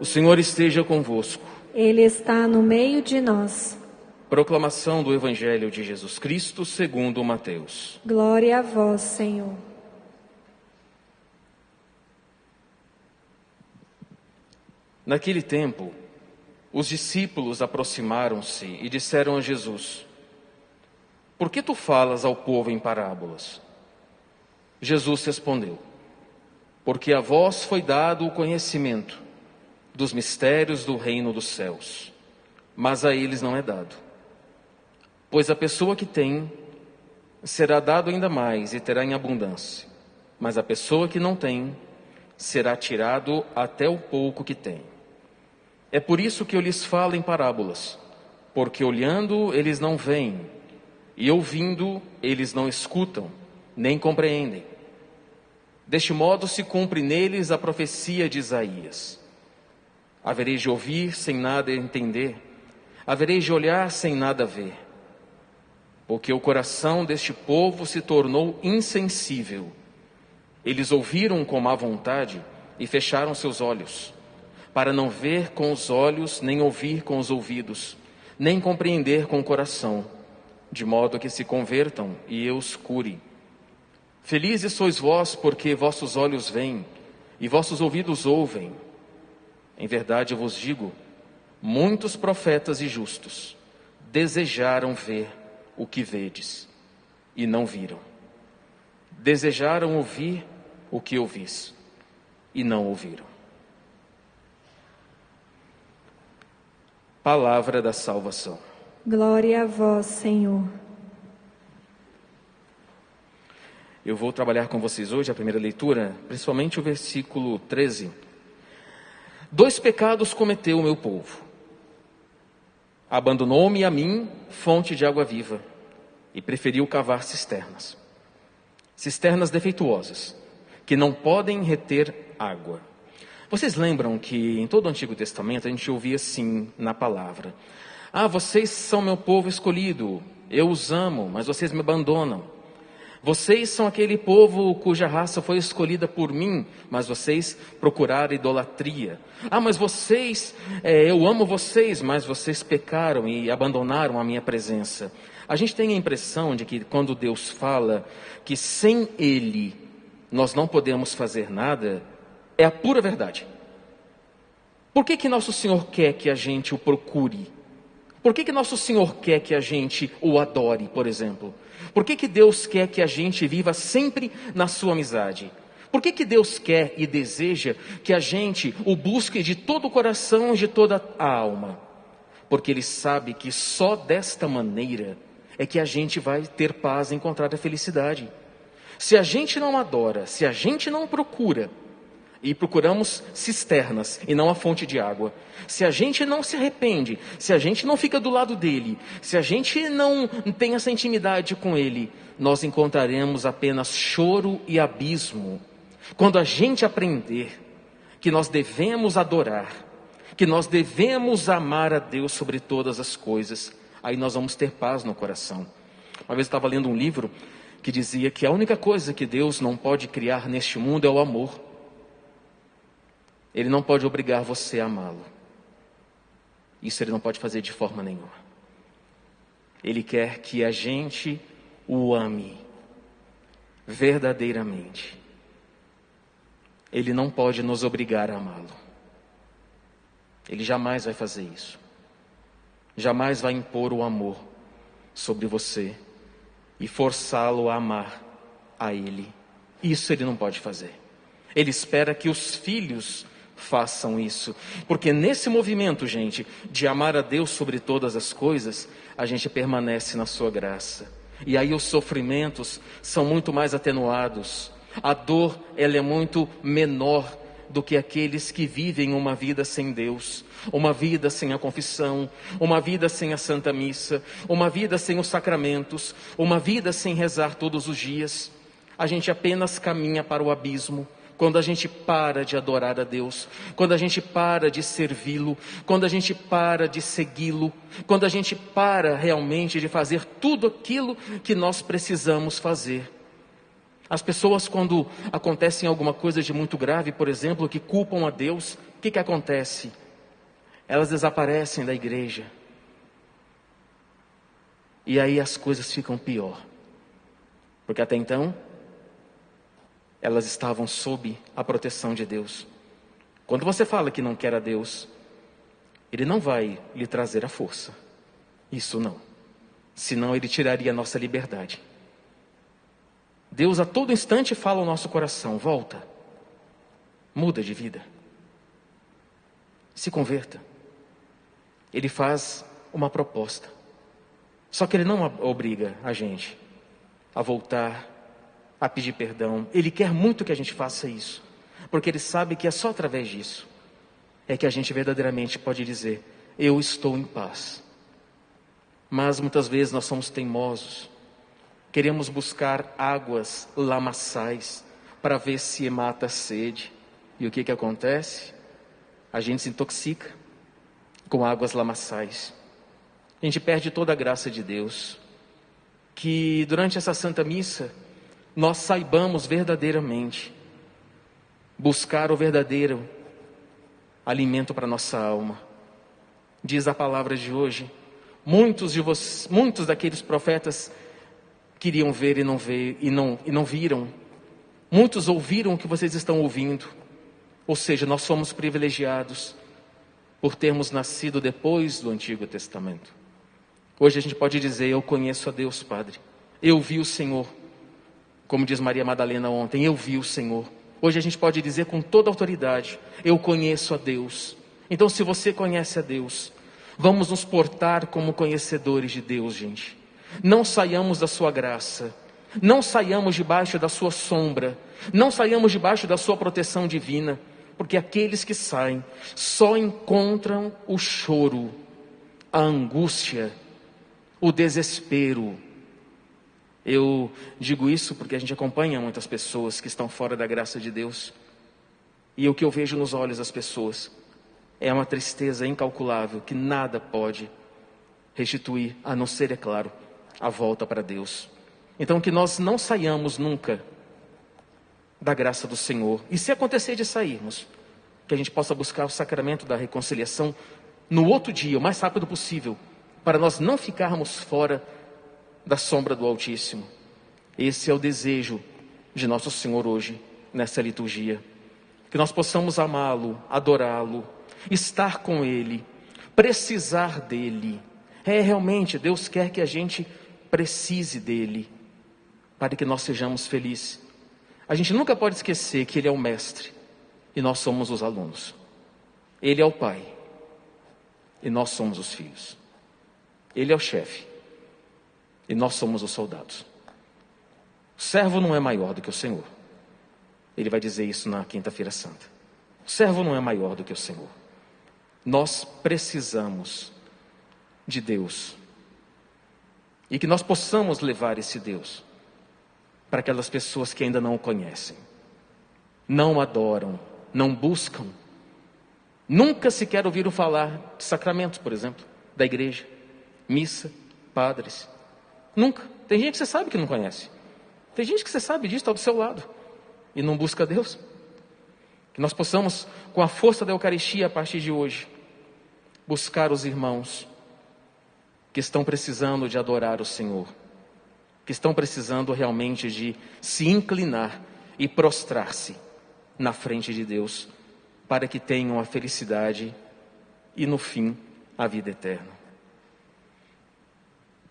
O Senhor esteja convosco. Ele está no meio de nós. Proclamação do Evangelho de Jesus Cristo segundo Mateus. Glória a vós, Senhor. Naquele tempo, os discípulos aproximaram-se e disseram a Jesus: Por que tu falas ao povo em parábolas? Jesus respondeu: Porque a vós foi dado o conhecimento dos mistérios do reino dos céus, mas a eles não é dado. Pois a pessoa que tem será dado ainda mais e terá em abundância, mas a pessoa que não tem será tirado até o pouco que tem. É por isso que eu lhes falo em parábolas, porque olhando eles não veem, e ouvindo eles não escutam, nem compreendem. Deste modo se cumpre neles a profecia de Isaías. Havereis de ouvir sem nada entender, havereis de olhar sem nada ver, porque o coração deste povo se tornou insensível. Eles ouviram com má vontade e fecharam seus olhos, para não ver com os olhos, nem ouvir com os ouvidos, nem compreender com o coração, de modo que se convertam e eu os cure. Felizes sois vós, porque vossos olhos veem e vossos ouvidos ouvem. Em verdade eu vos digo: muitos profetas e justos desejaram ver o que vedes e não viram. Desejaram ouvir o que ouvis e não ouviram. Palavra da salvação. Glória a vós, Senhor. Eu vou trabalhar com vocês hoje a primeira leitura, principalmente o versículo 13 Dois pecados cometeu o meu povo. Abandonou-me a mim, fonte de água viva, e preferiu cavar cisternas. Cisternas defeituosas, que não podem reter água. Vocês lembram que em todo o Antigo Testamento a gente ouvia assim na palavra: Ah, vocês são meu povo escolhido, eu os amo, mas vocês me abandonam. Vocês são aquele povo cuja raça foi escolhida por mim, mas vocês procuraram idolatria. Ah, mas vocês, é, eu amo vocês, mas vocês pecaram e abandonaram a minha presença. A gente tem a impressão de que quando Deus fala que sem Ele nós não podemos fazer nada, é a pura verdade. Por que, que nosso Senhor quer que a gente o procure? Por que, que nosso Senhor quer que a gente o adore, por exemplo? Por que, que Deus quer que a gente viva sempre na sua amizade? Por que, que Deus quer e deseja que a gente o busque de todo o coração e de toda a alma? Porque Ele sabe que só desta maneira é que a gente vai ter paz e encontrar a felicidade. Se a gente não adora, se a gente não procura, e procuramos cisternas e não a fonte de água. Se a gente não se arrepende, se a gente não fica do lado dele, se a gente não tem essa intimidade com ele, nós encontraremos apenas choro e abismo. Quando a gente aprender que nós devemos adorar, que nós devemos amar a Deus sobre todas as coisas, aí nós vamos ter paz no coração. Uma vez eu estava lendo um livro que dizia que a única coisa que Deus não pode criar neste mundo é o amor. Ele não pode obrigar você a amá-lo. Isso ele não pode fazer de forma nenhuma. Ele quer que a gente o ame verdadeiramente. Ele não pode nos obrigar a amá-lo. Ele jamais vai fazer isso. Jamais vai impor o amor sobre você e forçá-lo a amar a Ele. Isso ele não pode fazer. Ele espera que os filhos façam isso. Porque nesse movimento, gente, de amar a Deus sobre todas as coisas, a gente permanece na sua graça. E aí os sofrimentos são muito mais atenuados. A dor, ela é muito menor do que aqueles que vivem uma vida sem Deus, uma vida sem a confissão, uma vida sem a Santa Missa, uma vida sem os sacramentos, uma vida sem rezar todos os dias. A gente apenas caminha para o abismo quando a gente para de adorar a Deus, quando a gente para de servi-lo, quando a gente para de segui-lo, quando a gente para realmente de fazer tudo aquilo que nós precisamos fazer. As pessoas, quando acontecem alguma coisa de muito grave, por exemplo, que culpam a Deus, o que, que acontece? Elas desaparecem da igreja. E aí as coisas ficam pior. Porque até então, elas estavam sob a proteção de Deus. Quando você fala que não quer a Deus, Ele não vai lhe trazer a força. Isso não. Senão Ele tiraria a nossa liberdade. Deus a todo instante fala ao nosso coração: volta, muda de vida, se converta. Ele faz uma proposta, só que Ele não obriga a gente a voltar, a pedir perdão. Ele quer muito que a gente faça isso, porque Ele sabe que é só através disso é que a gente verdadeiramente pode dizer: Eu estou em paz. Mas muitas vezes nós somos teimosos, Queremos buscar águas lamaçais para ver se mata a sede. E o que, que acontece? A gente se intoxica com águas lamaçais. A gente perde toda a graça de Deus. Que durante essa Santa Missa nós saibamos verdadeiramente buscar o verdadeiro alimento para nossa alma. Diz a palavra de hoje. Muitos de vocês, muitos daqueles profetas queriam ver e não ver e não, e não viram. Muitos ouviram o que vocês estão ouvindo. Ou seja, nós somos privilegiados por termos nascido depois do Antigo Testamento. Hoje a gente pode dizer: Eu conheço a Deus, Padre. Eu vi o Senhor. Como diz Maria Madalena ontem, eu vi o Senhor. Hoje a gente pode dizer com toda autoridade: Eu conheço a Deus. Então, se você conhece a Deus, vamos nos portar como conhecedores de Deus, gente. Não saiamos da sua graça, não saiamos debaixo da sua sombra, não saiamos debaixo da sua proteção divina, porque aqueles que saem só encontram o choro, a angústia, o desespero. Eu digo isso porque a gente acompanha muitas pessoas que estão fora da graça de Deus. E o que eu vejo nos olhos das pessoas é uma tristeza incalculável que nada pode restituir, a não ser, é claro, a volta para Deus. Então, que nós não saiamos nunca da graça do Senhor. E se acontecer de sairmos, que a gente possa buscar o sacramento da reconciliação no outro dia, o mais rápido possível, para nós não ficarmos fora da sombra do Altíssimo. Esse é o desejo de nosso Senhor hoje, nessa liturgia. Que nós possamos amá-lo, adorá-lo, estar com Ele, precisar dEle. É realmente, Deus quer que a gente precise dele para que nós sejamos felizes. A gente nunca pode esquecer que ele é o mestre e nós somos os alunos. Ele é o pai e nós somos os filhos. Ele é o chefe e nós somos os soldados. O servo não é maior do que o Senhor. Ele vai dizer isso na Quinta-feira Santa. O servo não é maior do que o Senhor. Nós precisamos de Deus e que nós possamos levar esse Deus para aquelas pessoas que ainda não o conhecem, não adoram, não buscam, nunca sequer ouviram falar de sacramentos, por exemplo, da igreja, missa, padres. Nunca. Tem gente que você sabe que não conhece. Tem gente que você sabe disso, está do seu lado e não busca Deus. Que nós possamos, com a força da Eucaristia a partir de hoje, buscar os irmãos que estão precisando de adorar o Senhor, que estão precisando realmente de se inclinar e prostrar-se na frente de Deus, para que tenham a felicidade e no fim a vida eterna.